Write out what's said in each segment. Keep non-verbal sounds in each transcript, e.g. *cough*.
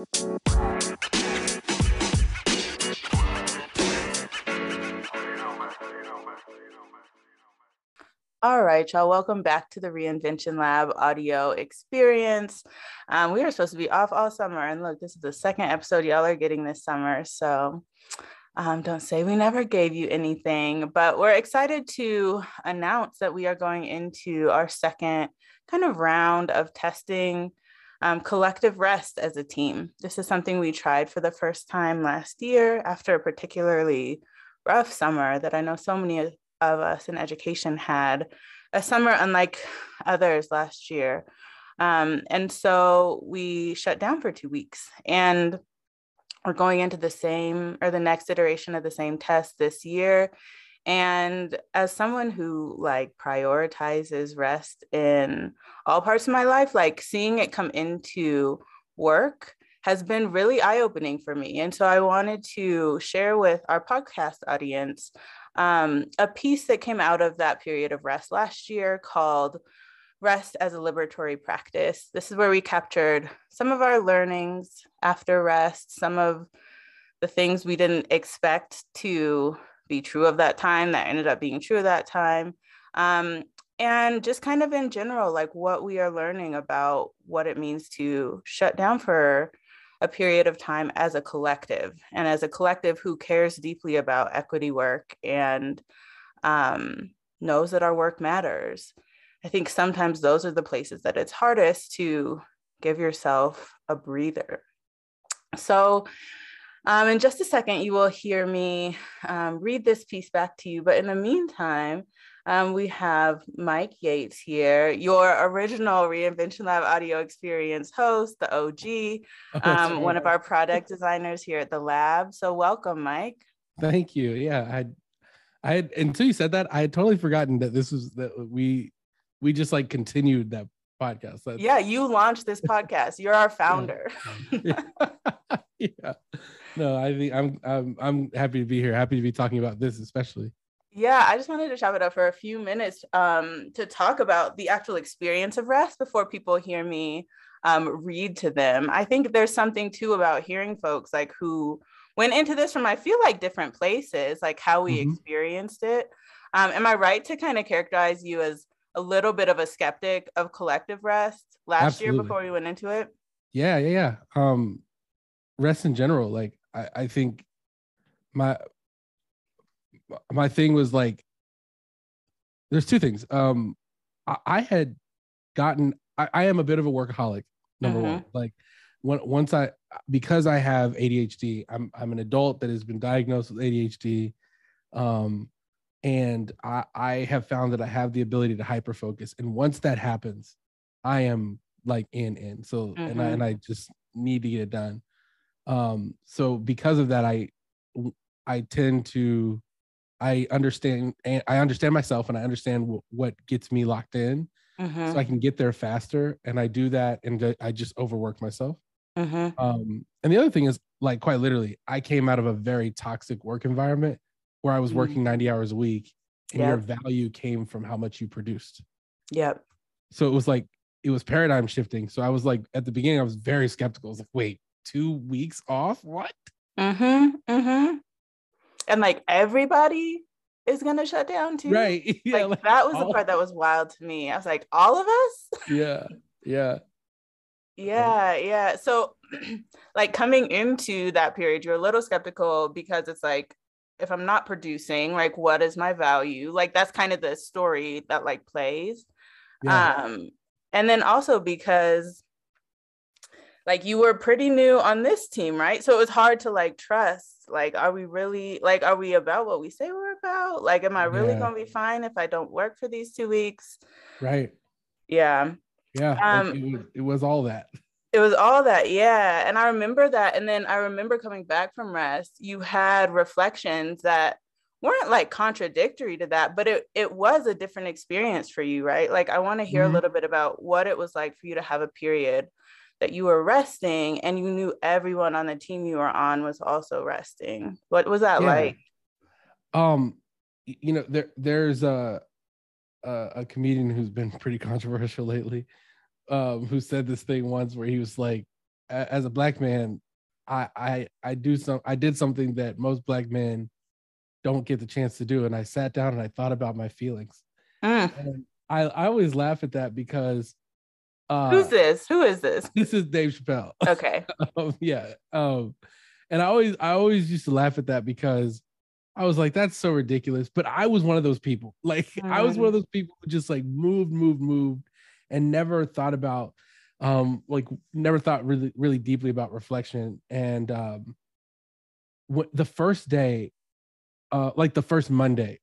All right, y'all, welcome back to the Reinvention Lab audio experience. Um, we were supposed to be off all summer, and look, this is the second episode y'all are getting this summer. So um, don't say we never gave you anything, but we're excited to announce that we are going into our second kind of round of testing um, collective rest as a team. This is something we tried for the first time last year after a particularly rough summer that I know so many of us in education had a summer unlike others last year. Um, and so we shut down for two weeks and we're going into the same or the next iteration of the same test this year. And as someone who like prioritizes rest in all parts of my life, like seeing it come into work has been really eye opening for me. And so I wanted to share with our podcast audience um, a piece that came out of that period of rest last year called Rest as a Liberatory Practice. This is where we captured some of our learnings after rest, some of the things we didn't expect to be true of that time that ended up being true of that time. Um, and just kind of in general, like what we are learning about what it means to shut down for a period of time as a collective and as a collective who cares deeply about equity work and um, knows that our work matters. I think sometimes those are the places that it's hardest to give yourself a breather. So, um, in just a second, you will hear me um, read this piece back to you. But in the meantime, um, we have Mike Yates here, your original Reinvention Lab audio experience host, the OG, oh, *laughs* um, one of our product designers here at the lab. So welcome, Mike. Thank you. Yeah, I, I had until you said that, I had totally forgotten that this was that we we just like continued that podcast. That's... Yeah, you launched this podcast. You're our founder. *laughs* yeah. yeah. No, I think I'm I'm I'm happy to be here. Happy to be talking about this, especially. Yeah, I just wanted to chop it up for a few minutes um, to talk about the actual experience of rest before people hear me um, read to them. I think there's something too about hearing folks like who went into this from I feel like different places, like how we mm-hmm. experienced it. Um, am I right to kind of characterize you as a little bit of a skeptic of collective rest last Absolutely. year before we went into it? Yeah, yeah, yeah. Um, rest in general, like I, I think my my thing was like there's two things um i, I had gotten I, I, am a bit of a workaholic number mm-hmm. one like when, once i because i have adhd i'm i'm an adult that has been diagnosed with adhd um and i i have found that i have the ability to hyper focus and once that happens i am like in in so mm-hmm. and i mm-hmm. and i just need to get it done um so because of that i i tend to I understand and I understand myself and I understand w- what gets me locked in mm-hmm. so I can get there faster and I do that and I just overwork myself. Mm-hmm. Um, and the other thing is like quite literally, I came out of a very toxic work environment where I was mm-hmm. working 90 hours a week and yep. your value came from how much you produced. Yep. So it was like it was paradigm shifting. So I was like at the beginning I was very skeptical. I was like, wait, two weeks off? What? Mm-hmm. Mm-hmm and like everybody is gonna shut down too. Right. *laughs* Yeah. Like, like that was all... the part that was wild to me. I was like, all of us? Yeah. Yeah. yeah. Yeah. So *clears throat* like coming into that period, you're a little skeptical because it's like, if I'm not producing, like what is my value? Like that's kind of the story that like plays. Yeah. Um, and then also because like you were pretty new on this team, right? So it was hard to like trust like, are we really like, are we about what we say we're about? Like, am I really yeah. gonna be fine if I don't work for these two weeks? Right. Yeah. Yeah. Um, it, was, it was all that. It was all that, yeah. And I remember that. And then I remember coming back from rest, you had reflections that weren't like contradictory to that, but it it was a different experience for you, right? Like I want to hear mm-hmm. a little bit about what it was like for you to have a period that you were resting and you knew everyone on the team you were on was also resting. What was that yeah. like? Um, you know, there there's a, a, a comedian who's been pretty *laughs* controversial lately, um, who said this thing once where he was like, as a black man, I I I do some I did something that most black men don't get the chance to do, and I sat down and I thought about my feelings. Mm. I I always laugh at that because uh, Who's this? Who is this? *laughs* This is Dave Chappelle. Okay. *laughs* um, yeah. Um, and I always I always used to laugh at that because I was like, that's so ridiculous. But I was one of those people. *laughs* Like mm. I was one of those people who just like moved, moved, moved, and never thought about um like never thought really really deeply about reflection and um what the first day uh like the first monday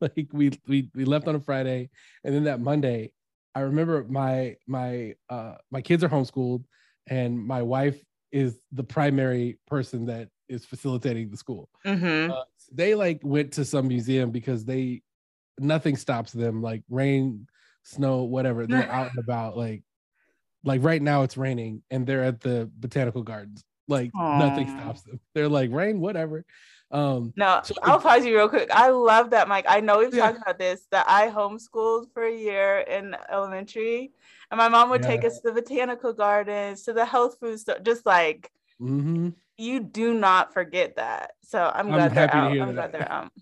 like we we we left on a friday and then that monday i remember my my uh my kids are homeschooled and my wife is the primary person that is facilitating the school. Mm-hmm. uh, they like went to some museum because they nothing stops them like rain snow whatever. They're *laughs* out and about like like right now it's raining and they're at the botanical gardens like Aww. nothing stops them they're like rain whatever um no so i'll pause you real quick i love that mike i know we've yeah. talked about this that i homeschooled for a year in elementary and my mom would yeah. take us to the botanical gardens to the health food store just like mm-hmm. you do not forget that so i'm glad I'm they're out i'm that. glad they're out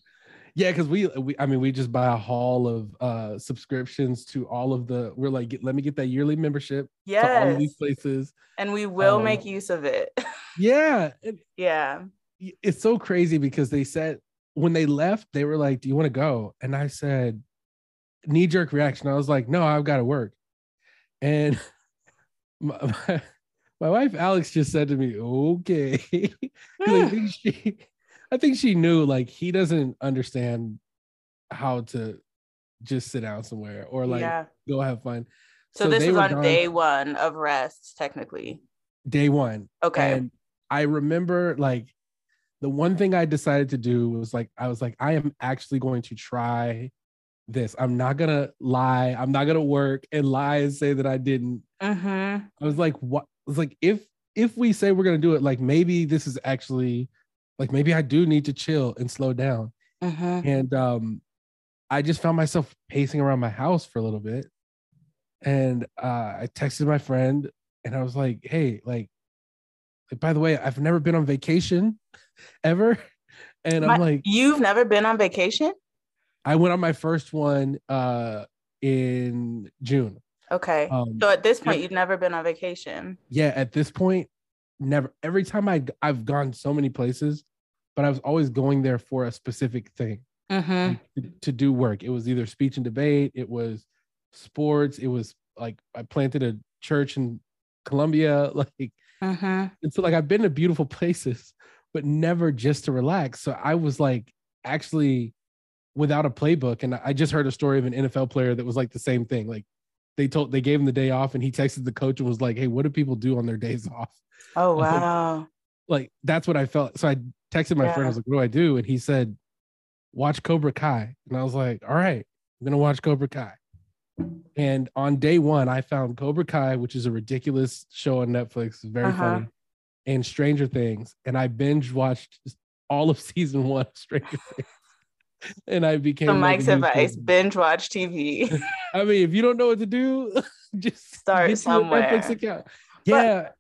yeah, because we we I mean we just buy a haul of uh subscriptions to all of the we're like let me get that yearly membership to all of these places. And we will um, make use of it. *laughs* yeah. It, yeah. It's so crazy because they said when they left, they were like, Do you want to go? And I said, knee jerk reaction. I was like, No, I've got to work. And *laughs* my, my, my wife Alex just said to me, Okay. *laughs* Think she I think she knew like he doesn't understand how to just sit down somewhere or like yeah. go have fun. So, so this was on gone, day one of rest, technically. Day one. Okay. And I remember like the one thing I decided to do was like I was like I am actually going to try this. I'm not gonna lie. I'm not gonna work and lie and say that I didn't. Mm-hmm. I was like, what? I was like, if if we say we're gonna do it, like maybe this is actually like maybe I do need to chill and slow down. Uh-huh. And um, I just found myself pacing around my house for a little bit. And uh, I texted my friend and I was like, hey, like, like by the way, I've never been on vacation *laughs* ever. *laughs* And my, I'm like, You've never been on vacation? I went on my first one uh, in June. Okay. Um, so at this point, you've never been on vacation. Yeah, at this point, never every time I I've gone so many places, but I was always going there for a specific thing like, to, to, do work. It was either speech and debate, it was sports, it was like I planted a church in Colombia, *laughs* like mm-hmm. and so like I've been to beautiful *laughs* places, but never just to relax. So I was like actually without a playbook, and I just heard a story of an NFL player that was like the same thing, like. They told they gave him the day off, and he texted the coach and was like, "Hey, what do people do on their days *laughs* off?" Oh wow. like that's what I felt. So I texted my yeah. friend, I was like, what do I do? And he said, watch Cobra Kai. And I was like, all right, I'm gonna watch Cobra Kai. And on day one, I found Cobra Kai, which is a ridiculous show on Netflix, very uh-huh. funny, and Stranger Things. And I binge watched all of *laughs* season one of Stranger Things. And I became so Mike's advice: binge watch TV. *laughs* I mean, if you don't know what to do, *laughs* just start somewhere. Yeah,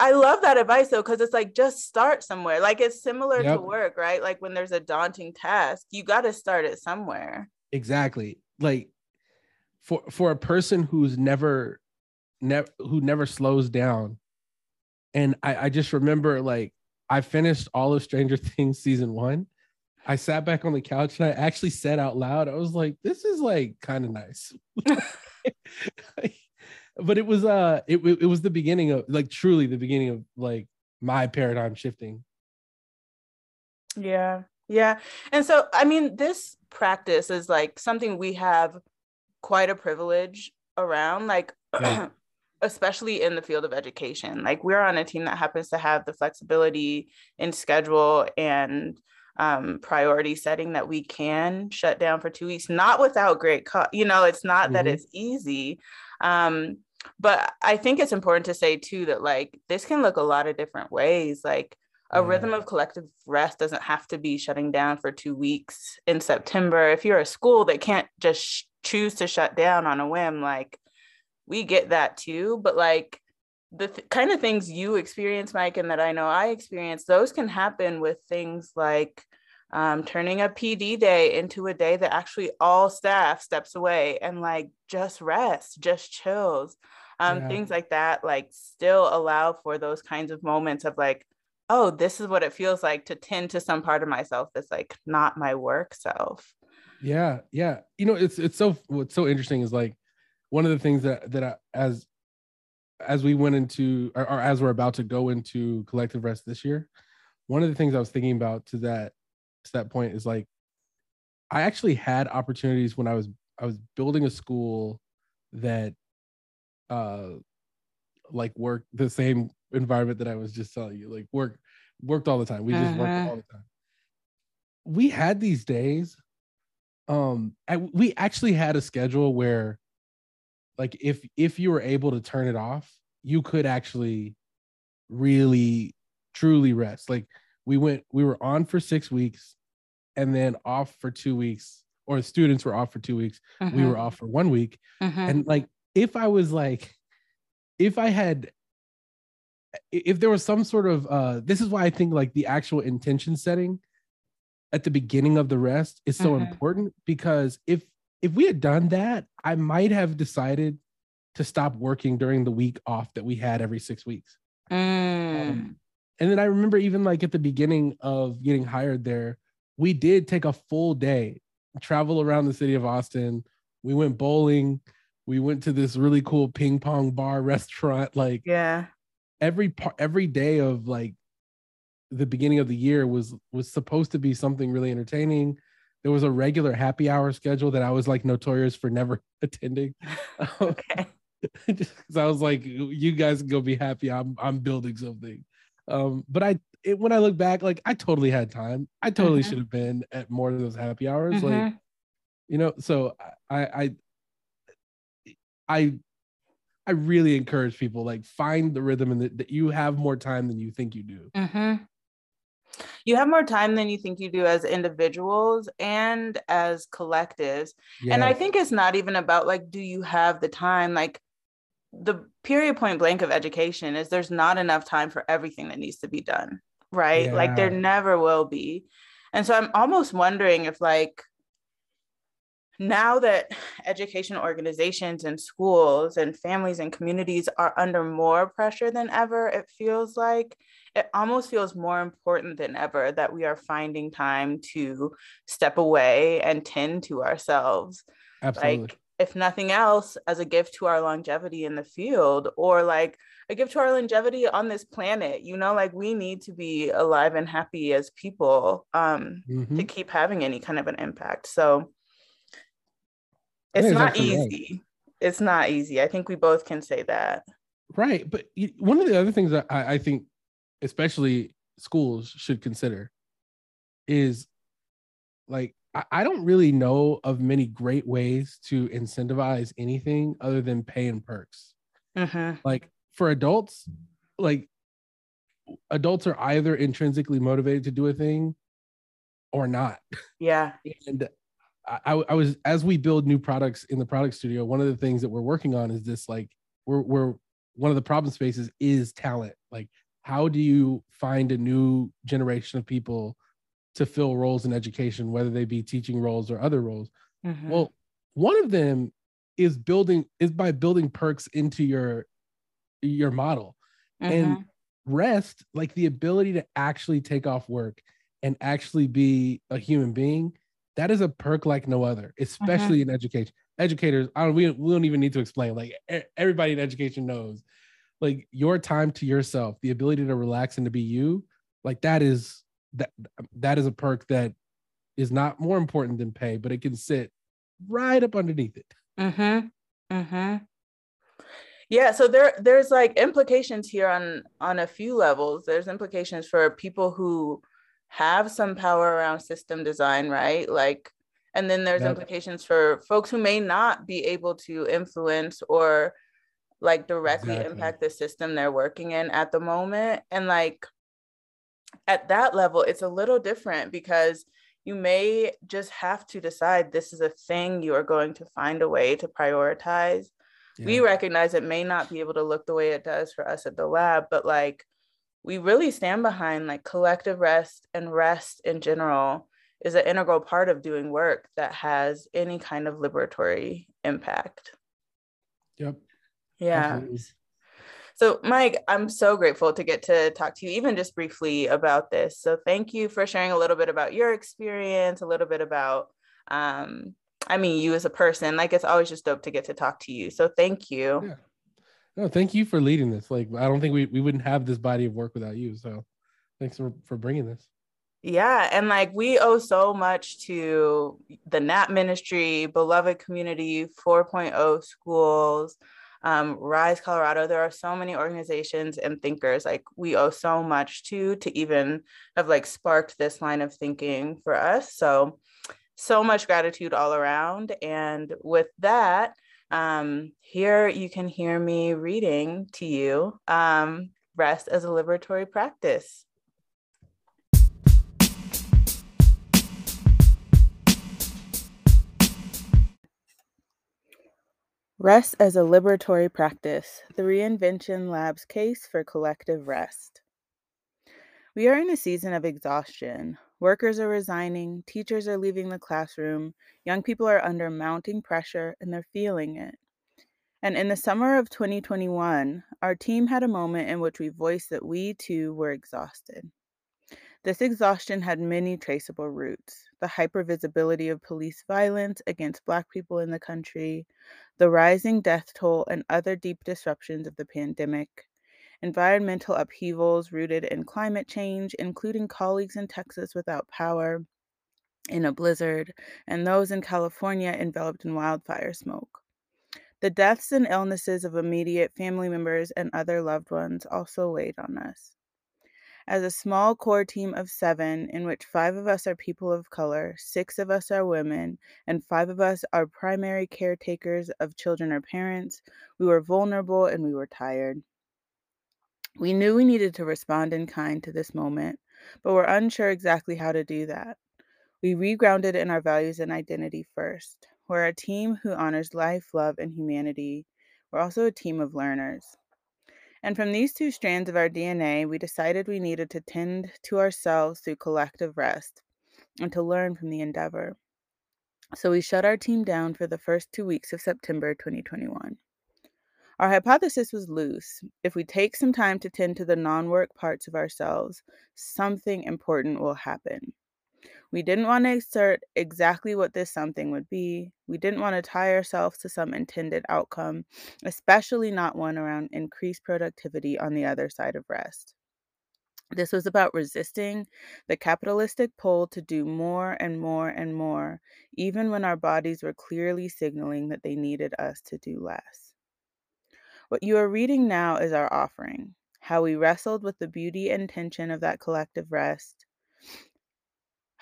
I love that advice though, because it's like just start somewhere. Like it's similar yep. to work, right? Like when there's a daunting task, you got to start it somewhere. Exactly. Like for for a person who's never never who never slows down. And I, I just remember like I finished all of Stranger *laughs* Things season one. I sat back on the couch and I actually said out loud, I was like, this is like kind of nice. *laughs* but it was uh it, it was the beginning of like truly the beginning of like my paradigm shifting yeah yeah and so i mean this practice is like something we have quite a privilege around like yeah. *clears throat* especially in the field of education like we're on a team that happens to have the flexibility in schedule and um, priority setting that we can shut down for two weeks, not without great, co- you know, it's not mm-hmm. that it's easy, um, but I think it's important to say too that like this can look a lot of different ways. Like a rhythm of collective rest doesn't have to be shutting down for two weeks in September. If you're a school that can't just sh- choose to shut down on a whim, like we get that too. But like the th- kind of things you experience, Mike, and that I know I experience, those can happen with things like um, turning a PD day into a day that actually all staff steps away and like just rest, just chills, um, yeah. things like that. Like still allow for those kinds of moments of like, oh, this is what it feels like to tend to some part of myself that's like not my work self. Yeah, yeah. You know, it's it's so what's so interesting is like one of the things that that I, as as we went into or, or as we're about to go into collective rest this year, one of the things I was thinking about to that to that point is like I actually had opportunities when I was I was building a school that uh like work the same environment that I was just telling you, like work worked all the time. We just uh-huh. worked all the time. We had these days. Um, I, we actually had a schedule where, like, if if you were able to turn it off, you could actually really truly rest. Like, we went we were on for six weeks and then off for two weeks or students were off for two weeks we were mm-hmm. off for one week mm-hmm. and like if i was like if i had if there was some sort of uh this is why i think like the actual intention setting at the beginning of the rest is so mm-hmm. important because if if we had done that i might have decided to stop working during the week off that we had every six weeks mm. um, and then I remember even like at the beginning of getting hired there, we did take a full day, travel around the city of Austin. We went bowling. We went to this really cool ping pong bar *laughs* restaurant. Like, yeah, every part, every day of like the beginning of the year was was supposed to be something really entertaining. There was a regular happy hour schedule that I was like notorious for never *laughs* attending. *laughs* okay. *laughs* Because I was like, you guys go be happy. I'm I'm building something. Um, but I it, when I look back, like I totally had time. I totally mm-hmm. should have been at more of those happy hours. Mm-hmm. Like, you know, so I I I I really encourage people like find the rhythm and that you have more time than you think you do. Mm-hmm. You have more time than you think you do as individuals and as collectives. Yes. And I think it's not even about like, do you have the time? Like, the period point blank of education is there's not enough time for everything that needs to be done right yeah. like there never will be and so i'm almost wondering if like now that education organizations and schools and families and communities are under more pressure than ever it feels like it almost feels more important than ever that we are finding time to step away and tend to ourselves Absolutely. like if nothing else, as a gift to our longevity in the field or like a gift to our longevity on this planet. You know, like we need to be alive and happy as people um, mm-hmm. to keep having any kind of an impact. So it's not easy. Right. It's not easy. I think we both can say that. Right. But one of the other things that I, I think, especially schools, should consider is like I don't really know of many great ways to incentivize anything other than pay and perks. Uh-huh. Like for adults, like adults are either intrinsically motivated to do a thing or not. Yeah. *laughs* and I, I was as we build new products in the product studio, one of the things that we're working on is this like we're we're one of the problem spaces is talent. Like how do you find a new generation of people to fill roles in education, whether they be teaching roles or other roles. Mm-hmm. Well, one of them is building is by building perks into your your model. Mm-hmm. And rest, like the ability to actually take off work and actually be a human being, that is a perk like no other, especially mm-hmm. in education. Educators, I don't we, we don't even need to explain. Like everybody in education knows, like your time to yourself, the ability to relax and to be you, like that is that that is a perk that is not more important than pay, but it can sit right up underneath it. Mm-hmm. Mm-hmm. Yeah, so there there's like implications here on on a few levels. There's implications for people who have some power around system design, right? Like and then there's yep. implications for folks who may not be able to influence or like directly exactly. impact the system they're working in at the moment. And like at that level, it's a little different because you may just have to decide this is a thing you are going to find a way to prioritize yeah. we recognize it may not be able to look the way it does for us at the lab, but like we really stand behind like collective rest and rest in general is an integral part of doing work that has any kind of liberatory impact. Yep. Yeah. So, Mike, I'm so grateful to get to talk to you, even just briefly, about this. So, thank you for sharing a little bit about your experience, a little bit about, um, I mean, you as a person. Like, it's always just dope to get to talk to you. So, thank you. Yeah. No, thank you for leading this. Like, I don't think we, we wouldn't have this body of work without you. So, thanks for, for bringing this. Yeah. And like, we owe so much to the NAP ministry, beloved community, 4.0 schools um, Rise Colorado. There are so many organizations and thinkers like we owe so much to to even have like sparked this line of thinking for us. So, so much gratitude all around. And with that, um, here you can hear me reading to you um, Rest as a Liberatory Practice. Rest as a liberatory practice, the Reinvention Lab's case for collective rest. We are in a season of exhaustion. Workers are resigning, teachers are leaving the classroom, young people are under mounting pressure, and they're feeling it. And in the summer of 2021, our team had a moment in which we voiced that we too were exhausted. This exhaustion had many traceable roots the hypervisibility of police violence against Black people in the country, the rising death toll, and other deep disruptions of the pandemic, environmental upheavals rooted in climate change, including colleagues in Texas without power in a blizzard, and those in California enveloped in wildfire smoke. The deaths and illnesses of immediate family members and other loved ones also weighed on us. As a small core team of seven, in which five of us are people of color, six of us are women, and five of us are primary caretakers of children or parents, we were vulnerable and we were tired. We knew we needed to respond in kind to this moment, but were unsure exactly how to do that. We regrounded in our values and identity first. We're a team who honors life, love, and humanity. We're also a team of learners. And from these two strands of our DNA, we decided we needed to tend to ourselves through collective rest and to learn from the endeavor. So we shut our team down for the first two weeks of September 2021. Our hypothesis was loose. If we take some time to tend to the non work parts of ourselves, something important will happen. We didn't want to assert exactly what this something would be. We didn't want to tie ourselves to some intended outcome, especially not one around increased productivity on the other side of rest. This was about resisting the capitalistic pull to do more and more and more, even when our bodies were clearly signaling that they needed us to do less. What you are reading now is our offering, how we wrestled with the beauty and tension of that collective rest,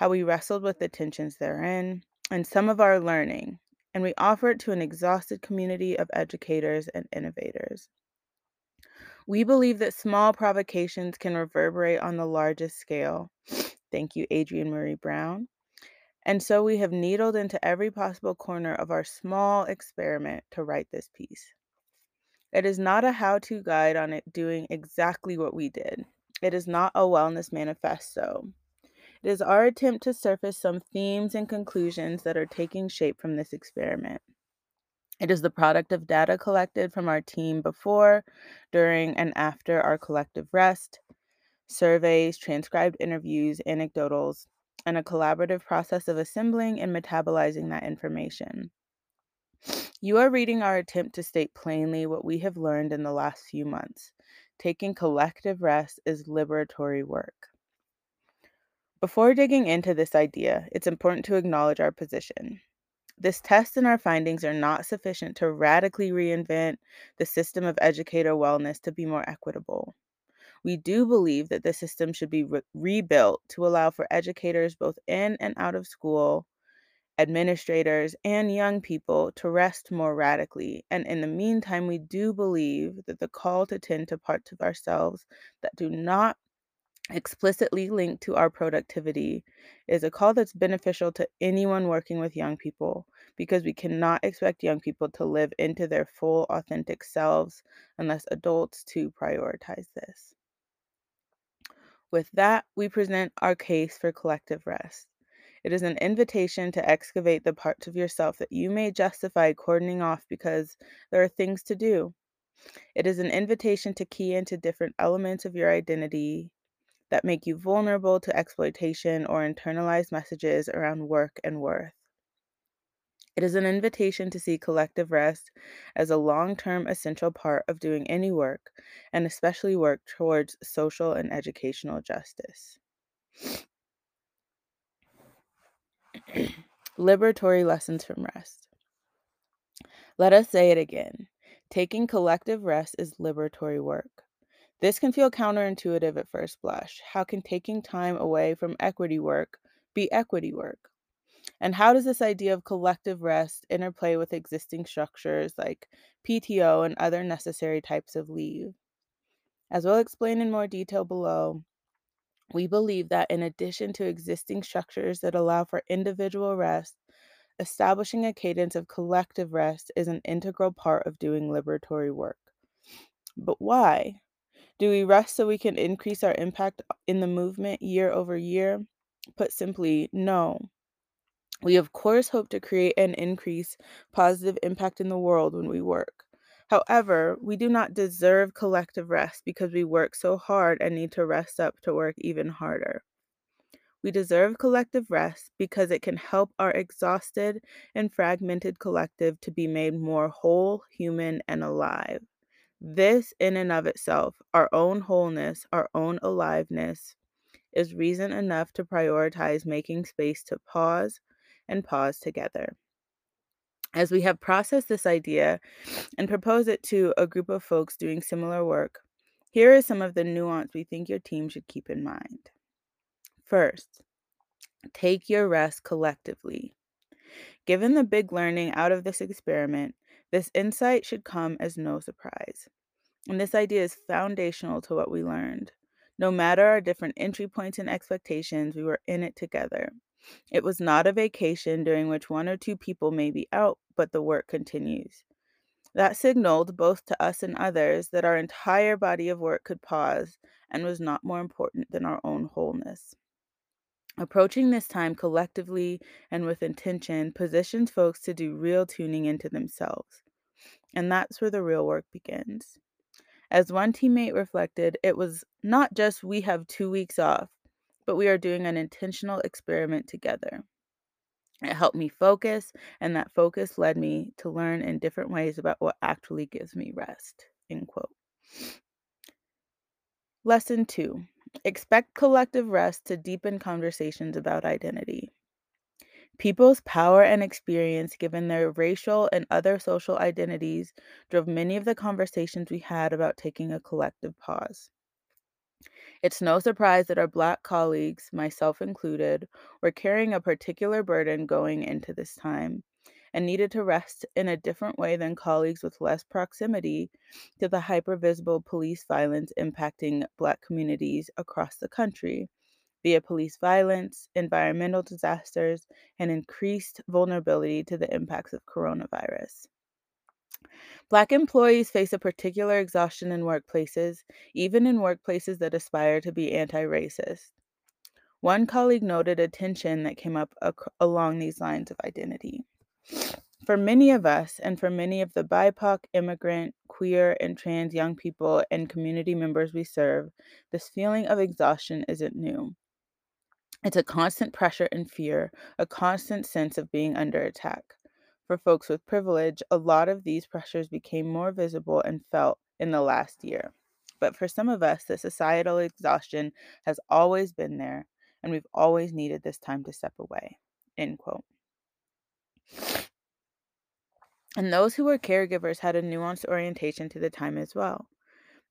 how we wrestled with the tensions therein, and some of our learning, and we offer it to an exhausted community of educators and innovators. We believe that small provocations can reverberate on the largest scale. *sniffs* Thank you, Adrienne Maree Brown. And so we have needled into every possible corner of our small experiment to write this piece. It is not a how to guide on it doing exactly what we did. It is not a wellness manifesto. It is our attempt to surface some themes and conclusions that are taking shape from this experiment. It is the product of data collected from our team before, during, and after our collective rest, surveys, transcribed interviews, anecdotals, and a collaborative process of assembling and metabolizing that information. You are reading our attempt to state plainly what we have learned in the last few months. Taking collective rest is liberatory work. Before digging into this idea, it's important to acknowledge our position. This test and our findings are not sufficient to radically reinvent the system of educator wellness to be more equitable. We do believe that the system should be re- rebuilt to allow for educators both in and out of school, administrators, and young people to rest more radically. And in the meantime, we do believe that the call to tend to parts of ourselves that do not explicitly linked to our productivity is a call that's beneficial to anyone working with young people because we cannot expect young people to live into their full authentic selves unless adults too prioritize this. With that, we present our case for collective rest. It is an invitation to excavate the parts of yourself that you may justify cordoning off because there are things to do. It is an invitation to key into different elements of your identity that make you vulnerable to exploitation or internalized messages around work and worth. It is an invitation to see collective rest as a long term essential part of doing any work, and especially work towards social and educational justice. *clears throat* Liberatory lessons from rest. Let us say it again. Taking collective rest is liberatory work. This can feel counterintuitive at first blush. How can taking time away from equity work be equity work? And how does this idea of collective rest interplay with existing structures like PTO and other necessary types of leave? As we'll explain in more detail below, we believe that in addition to existing structures that allow for individual rest, establishing a cadence of collective rest is an integral part of doing liberatory work. But why? Do we rest so we can increase our impact in the movement year over year? Put simply, no. We, of course, hope to create and increase positive impact in the world when we work. However, we do not deserve collective rest because we work so hard and need to rest up to work even harder. We deserve collective rest because it can help our exhausted and fragmented collective to be made more whole, human, and alive. This, in and of itself, our own wholeness, our own aliveness, is reason enough to prioritize making space to pause and pause together. As we have processed this idea and propose it to a group of folks doing similar work, here is some of the nuance we think your team should keep in mind. First, take your rest collectively. Given the big learning out of this experiment, this insight should come as no surprise. And this idea is foundational to what we learned. No matter our different entry points and expectations, we were in it together. It was not a vacation during which one or two people may be out, but the work continues. That signaled, both to us and others, that our entire body of work could pause and was not more important than our own wholeness. Approaching this time collectively and with intention positions folks to do real tuning into themselves. And that's where the real work begins. As one teammate reflected, it was not just we have two weeks off, but we are doing an intentional experiment together. It helped me focus, and that focus led me to learn in different ways about what actually gives me rest. End quote. Lesson two expect collective rest to deepen conversations about identity. People's power and experience, given their racial and other social identities, drove many of the conversations we had about taking a collective pause. It's no surprise that our Black colleagues, myself included, were carrying a particular burden going into this time and needed to rest in a different way than colleagues with less proximity to the hypervisible police violence impacting Black communities across the country via police violence, environmental disasters, and increased vulnerability to the impacts of coronavirus. Black employees face a particular exhaustion in workplaces, even in workplaces that aspire to be anti racist. One colleague noted a tension that came up ac- along these lines of identity. For many of us, and for many of the BIPOC, immigrant, queer, and trans young people and community members we serve, this feeling of exhaustion isn't new. It's a constant pressure and fear, a constant sense of being under attack for folks with privilege, a lot of these pressures became more visible and felt in the last year. But for some of us, the societal exhaustion has always been there, and we've always needed this time to step away. End quote. And those who were caregivers had a nuanced orientation to the time as well.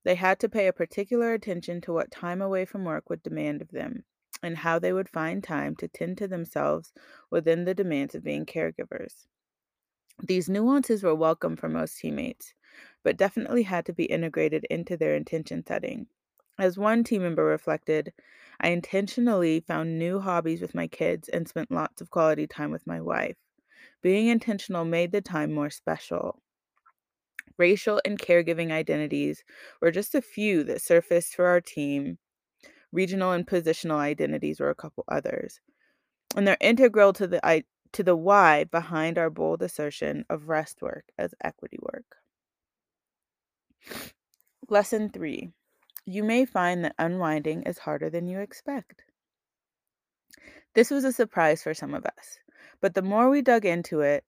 They had to pay a particular attention to what time away from work would demand of them and how they would find time to tend to themselves within the demands of being caregivers. These nuances were welcome for most teammates, but definitely had to be integrated into their intention setting. As one team member reflected, I intentionally found new hobbies with my kids and spent lots of quality time with my wife. Being intentional made the time more special. Racial and caregiving identities were just a few that surfaced for our team. Regional and positional identities were a couple others. And they're integral to the to the why behind our bold assertion of rest work as equity work. Lesson 3. You may find that unwinding is harder than you expect. This was a surprise for some of us, but the more we dug into it,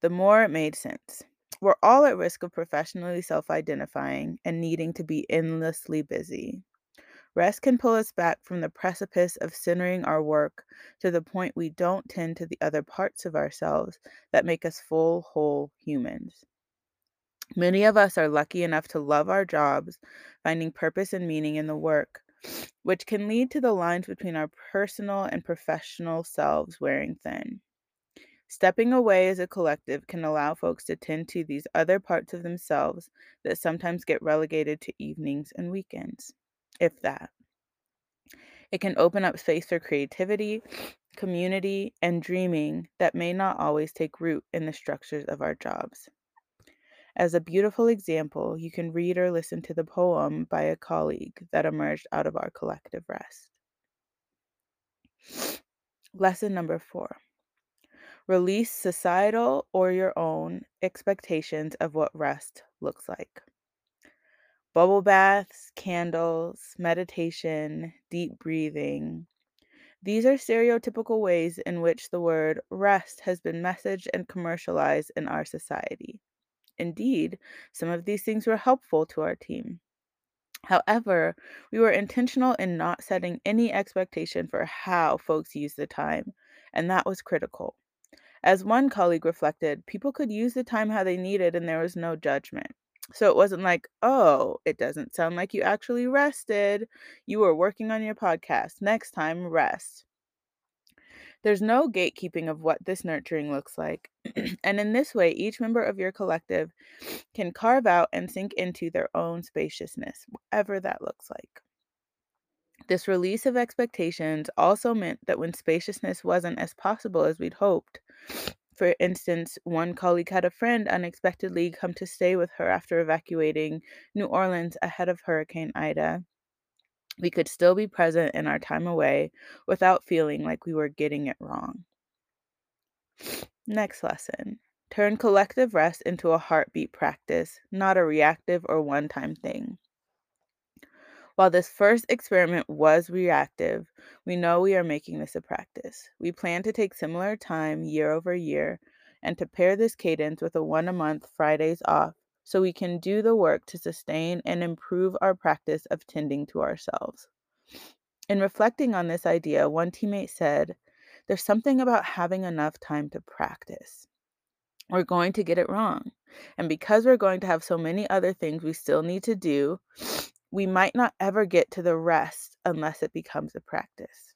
the more it made sense. We're all at risk of professionally self identifying and needing to be endlessly busy. Rest can pull us back from the precipice of centering our work to the point we don't tend to the other parts of ourselves that make us full, whole humans. Many of us are lucky enough to love our jobs, finding purpose and meaning in the work, which can lead to the lines between our personal and professional selves wearing thin. Stepping away as a collective can allow folks to tend to these other parts of themselves that sometimes get relegated to evenings and weekends, if that. It can open up space for creativity, community, and dreaming that may not always take root in the structures of our jobs. As a beautiful example, you can read or listen to the poem by a colleague that emerged out of our collective rest. Lesson number four Release societal or your own expectations of what rest looks like. Bubble baths, candles, meditation, deep breathing. These are stereotypical ways in which the word rest has been messaged and commercialized in our society. Indeed, some of these things were helpful to our team. However, we were intentional in not setting any expectation for how folks use the time, and that was critical. As one colleague reflected, people could use the time how they needed and there was no judgment. So it wasn't like, oh, it doesn't sound like you actually rested. You were working on your podcast. Next time, rest. There's no gatekeeping of what this nurturing looks like. *clears throat* and in this way, each member of your collective can carve out and sink into their own spaciousness, whatever that looks like. This release of expectations also meant that when spaciousness wasn't as possible as we'd hoped, for instance, one colleague had a friend unexpectedly come to stay with her after evacuating New Orleans ahead of Hurricane Ida. We could still be present in our time away without feeling like we were getting it wrong. Next lesson turn collective rest into a heartbeat practice, not a reactive or one time thing. While this first experiment was reactive, we know we are making this a practice. We plan to take similar time year over year and to pair this cadence with a one a month Fridays off so we can do the work to sustain and improve our practice of tending to ourselves. In reflecting on this idea, one teammate said, There's something about having enough time to practice. We're going to get it wrong. And because we're going to have so many other things we still need to do, we might not ever get to the rest unless it becomes a practice.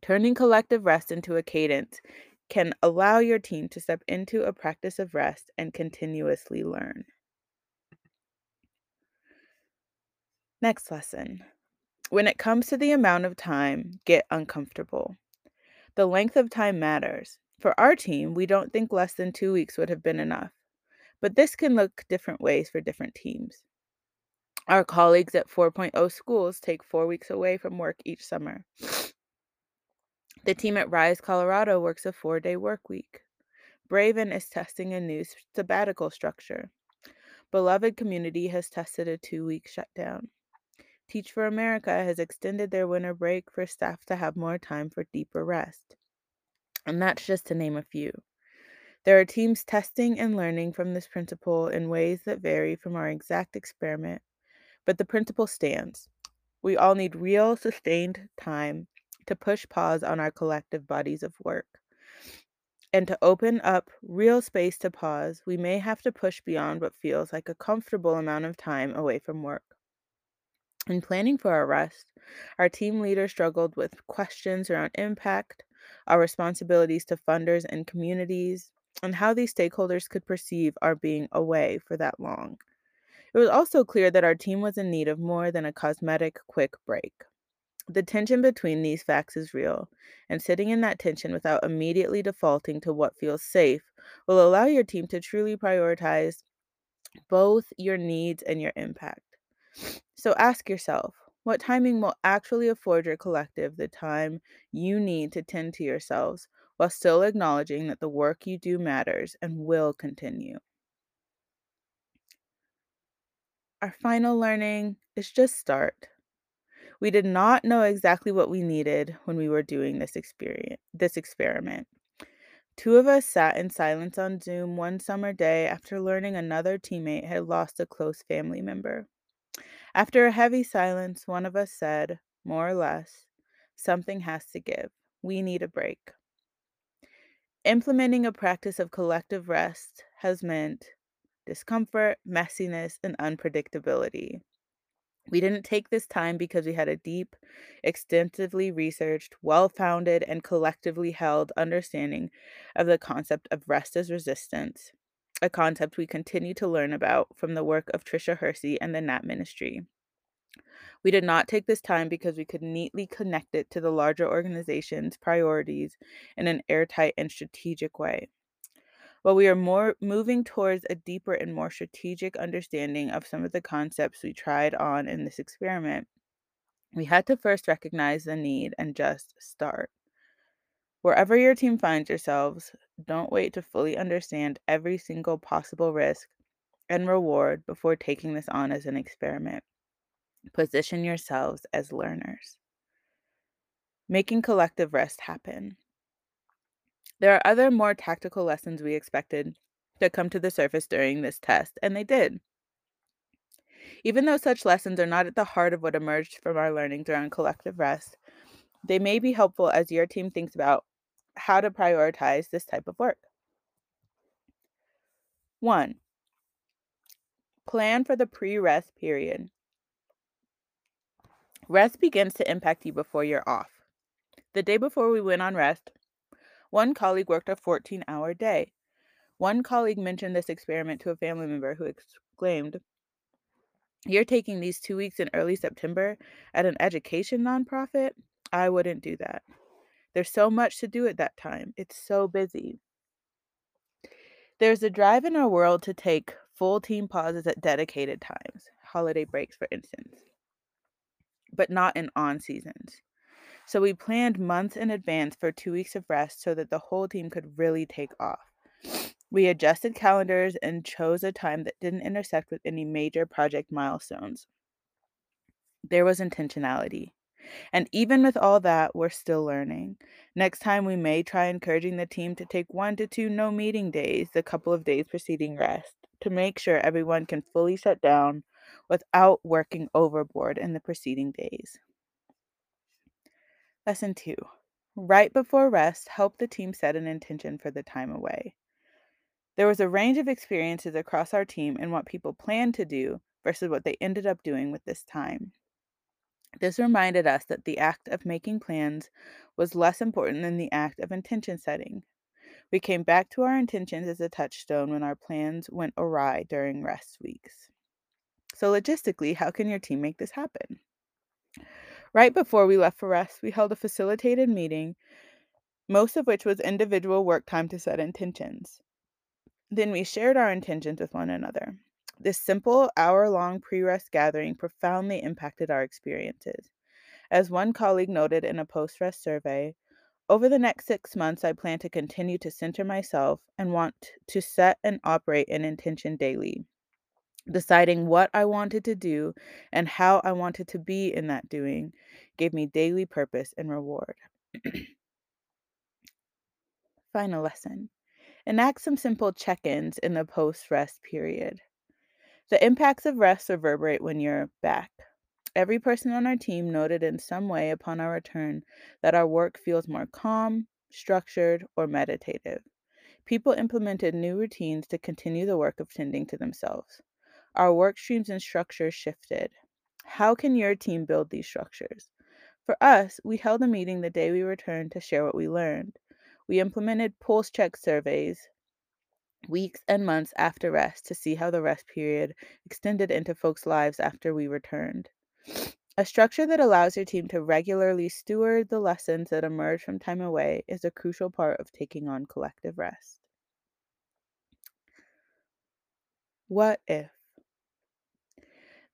Turning collective rest into a cadence can allow your team to step into a practice of rest and continuously learn. Next lesson. When it comes to the amount of time, get uncomfortable. The length of time matters. For our team, we don't think less than two weeks would have been enough, but this can look different ways for different teams. Our colleagues at 4.0 schools take four weeks away from work each summer. The team at Rise Colorado works a four day work week. Braven is testing a new sabbatical structure. Beloved Community has tested a two week shutdown. Teach for America has extended their winter break for staff to have more time for deeper rest. And that's just to name a few. There are teams testing and learning from this principle in ways that vary from our exact experiment but the principle stands. We all need real, sustained time to push pause on our collective bodies of work. And to open up real space to pause, we may have to push beyond what feels like a comfortable amount of time away from work. In planning for our rest, our team leader struggled with questions around impact, our responsibilities to funders and communities, and how these stakeholders could perceive our being away for that long. It was also clear that our team was in need of more than a cosmetic quick break. The tension between these facts is real, and sitting in that tension without immediately defaulting to what feels safe will allow your team to truly prioritize both your needs and your impact. So ask yourself what timing will actually afford your collective the time you need to tend to yourselves while still acknowledging that the work you do matters and will continue. Our final learning is just start. We did not know exactly what we needed when we were doing this experience, this experiment. Two of us sat in silence on Zoom one summer day after learning another teammate had lost a close family member. After a heavy silence, one of us said, more or less, something has to give. We need a break. Implementing a practice of collective rest has meant discomfort, messiness, and unpredictability. We didn't take this time because we had a deep, extensively researched, well founded, and collectively held understanding of the concept of rest as resistance, a concept we continue to learn about from the work of Tricia Hersey and the Nap Ministry. We did not take this time because we could neatly connect it to the larger organization's priorities in an airtight and strategic way. While we are more moving towards a deeper and more strategic understanding of some of the concepts we tried on in this experiment, we had to first recognize the need and just start. Wherever your team finds yourselves, don't wait to fully understand every single possible risk and reward before taking this on as an experiment. Position yourselves as learners. Making collective rest happen. There are other more tactical lessons we expected to come to the surface during this test, and they did. Even though such lessons are not at the heart of what emerged from our learnings around collective rest, they may be helpful as your team thinks about how to prioritize this type of work. One, plan for the pre rest period. Rest begins to impact you before you're off. The day before we went on rest, one colleague worked a 14 hour day. One colleague mentioned this experiment to a family member who exclaimed, You're taking these two weeks in early September at an education nonprofit? I wouldn't do that. There's so much to do at that time. It's so busy. There's a drive in our world to take full team pauses at dedicated times, holiday breaks, for instance, but not in on seasons. So we planned months in advance for two weeks of rest so that the whole team could really take off. We adjusted calendars and chose a time that didn't intersect with any major project milestones. There was intentionality. And even with all that, we're still learning. Next time, we may try encouraging the team to take one to two no meeting days, the couple of days preceding rest, to make sure everyone can fully shut down without working overboard in the preceding days. Lesson two right before rest, help the team set an intention for the time away. There was a range of experiences across our team and what people planned to do versus what they ended up doing with this time. This reminded us that the act of making plans was less important than the act of intention setting. We came back to our intentions as a touchstone when our plans went awry during rest weeks. So, logistically, how can your team make this happen? Right before we left for rest, we held a facilitated meeting, most of which was individual work time to set intentions. Then we shared our intentions with one another. This simple hour long pre rest gathering profoundly impacted our experiences. As one colleague noted in a post rest survey, over the next six months, I plan to continue to center myself and want to set and operate an intention daily deciding what I wanted to do and how I wanted to be in that doing gave me daily purpose and reward. *clears throat* Final lesson enact some simple check ins in the post rest period. The impacts of rest reverberate when you're back. Every person on our team noted in some way upon our return that our work feels more calm, structured, or meditative. People implemented new routines to continue the work of tending to themselves. Our work streams and structures shifted. How can your team build these structures? For us, we held a meeting the day we returned to share what we learned. We implemented pulse check surveys weeks and months after rest to see how the rest period extended into folks' lives after we returned. A structure that allows your team to regularly steward the lessons that emerge from time away is a crucial part of taking on collective rest. What if?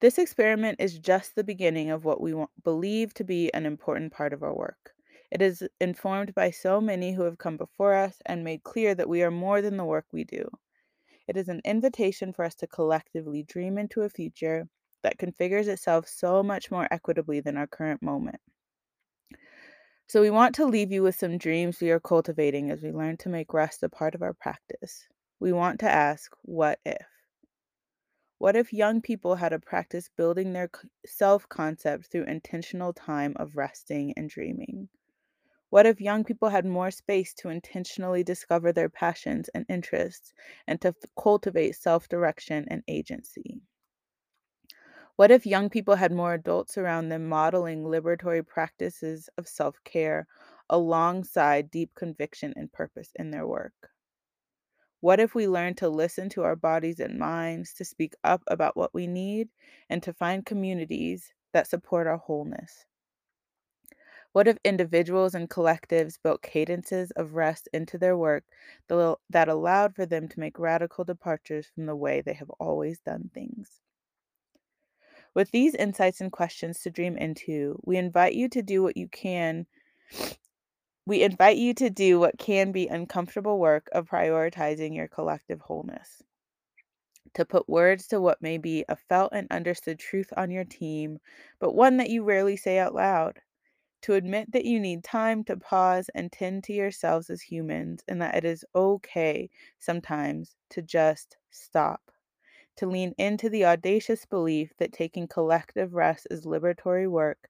This experiment is just the beginning of what we believe to be an important part of our work. It is informed by so many who have come before us and made clear that we are more than the work we do. It is an invitation for us to collectively dream into a future that configures itself so much more equitably than our current moment. So, we want to leave you with some dreams we are cultivating as we learn to make rest a part of our practice. We want to ask, what if? What if young people had a practice building their self concept through intentional time of resting and dreaming? What if young people had more space to intentionally discover their passions and interests and to cultivate self direction and agency? What if young people had more adults around them modeling liberatory practices of self care alongside deep conviction and purpose in their work? What if we learn to listen to our bodies and minds, to speak up about what we need, and to find communities that support our wholeness? What if individuals and collectives built cadences of rest into their work that allowed for them to make radical departures from the way they have always done things? With these insights and questions to dream into, we invite you to do what you can we invite you to do what can be uncomfortable work of prioritizing your collective wholeness. To put words to what may be a felt and understood truth on your team, but one that you rarely say out loud. To admit that you need time to pause and tend to yourselves as humans, and that it is okay sometimes to just stop. To lean into the audacious belief that taking collective rest is liberatory work,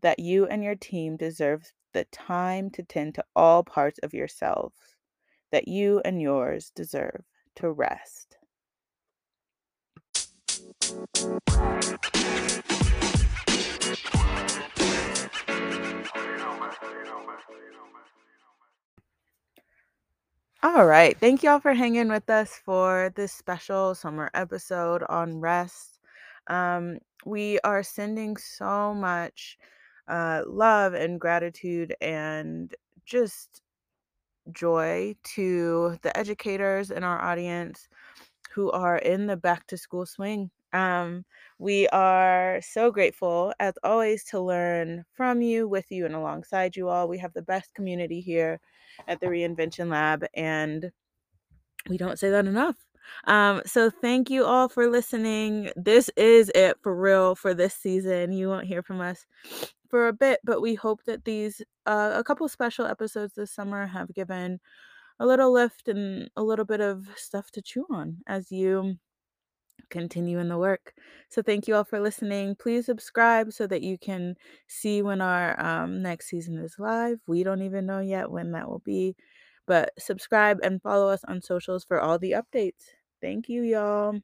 that you and your team deserve the time to tend to all parts of yourselves that you and yours deserve to rest. All right. Thank y'all for hanging with us for this special summer episode on rest. Um, we are sending so much uh, love and gratitude and just joy to the educators in our audience who are in the back to school swing. Um, we are so grateful, as always, to learn from you, with you, and alongside you all. We have the best community here at the Reinvention Lab, and we don't say that enough. Um, so thank you all for listening. This is it for real for this season. You won't hear from us for a bit, but we hope that these uh, a couple special episodes this summer have given a little lift and a little bit of stuff to chew on as you continue in the work. So thank you all for listening. Please subscribe so that you can see when our um, next season is live. We don't even know yet when that will be, but subscribe and follow us on socials for all the updates. Thank you, y'all.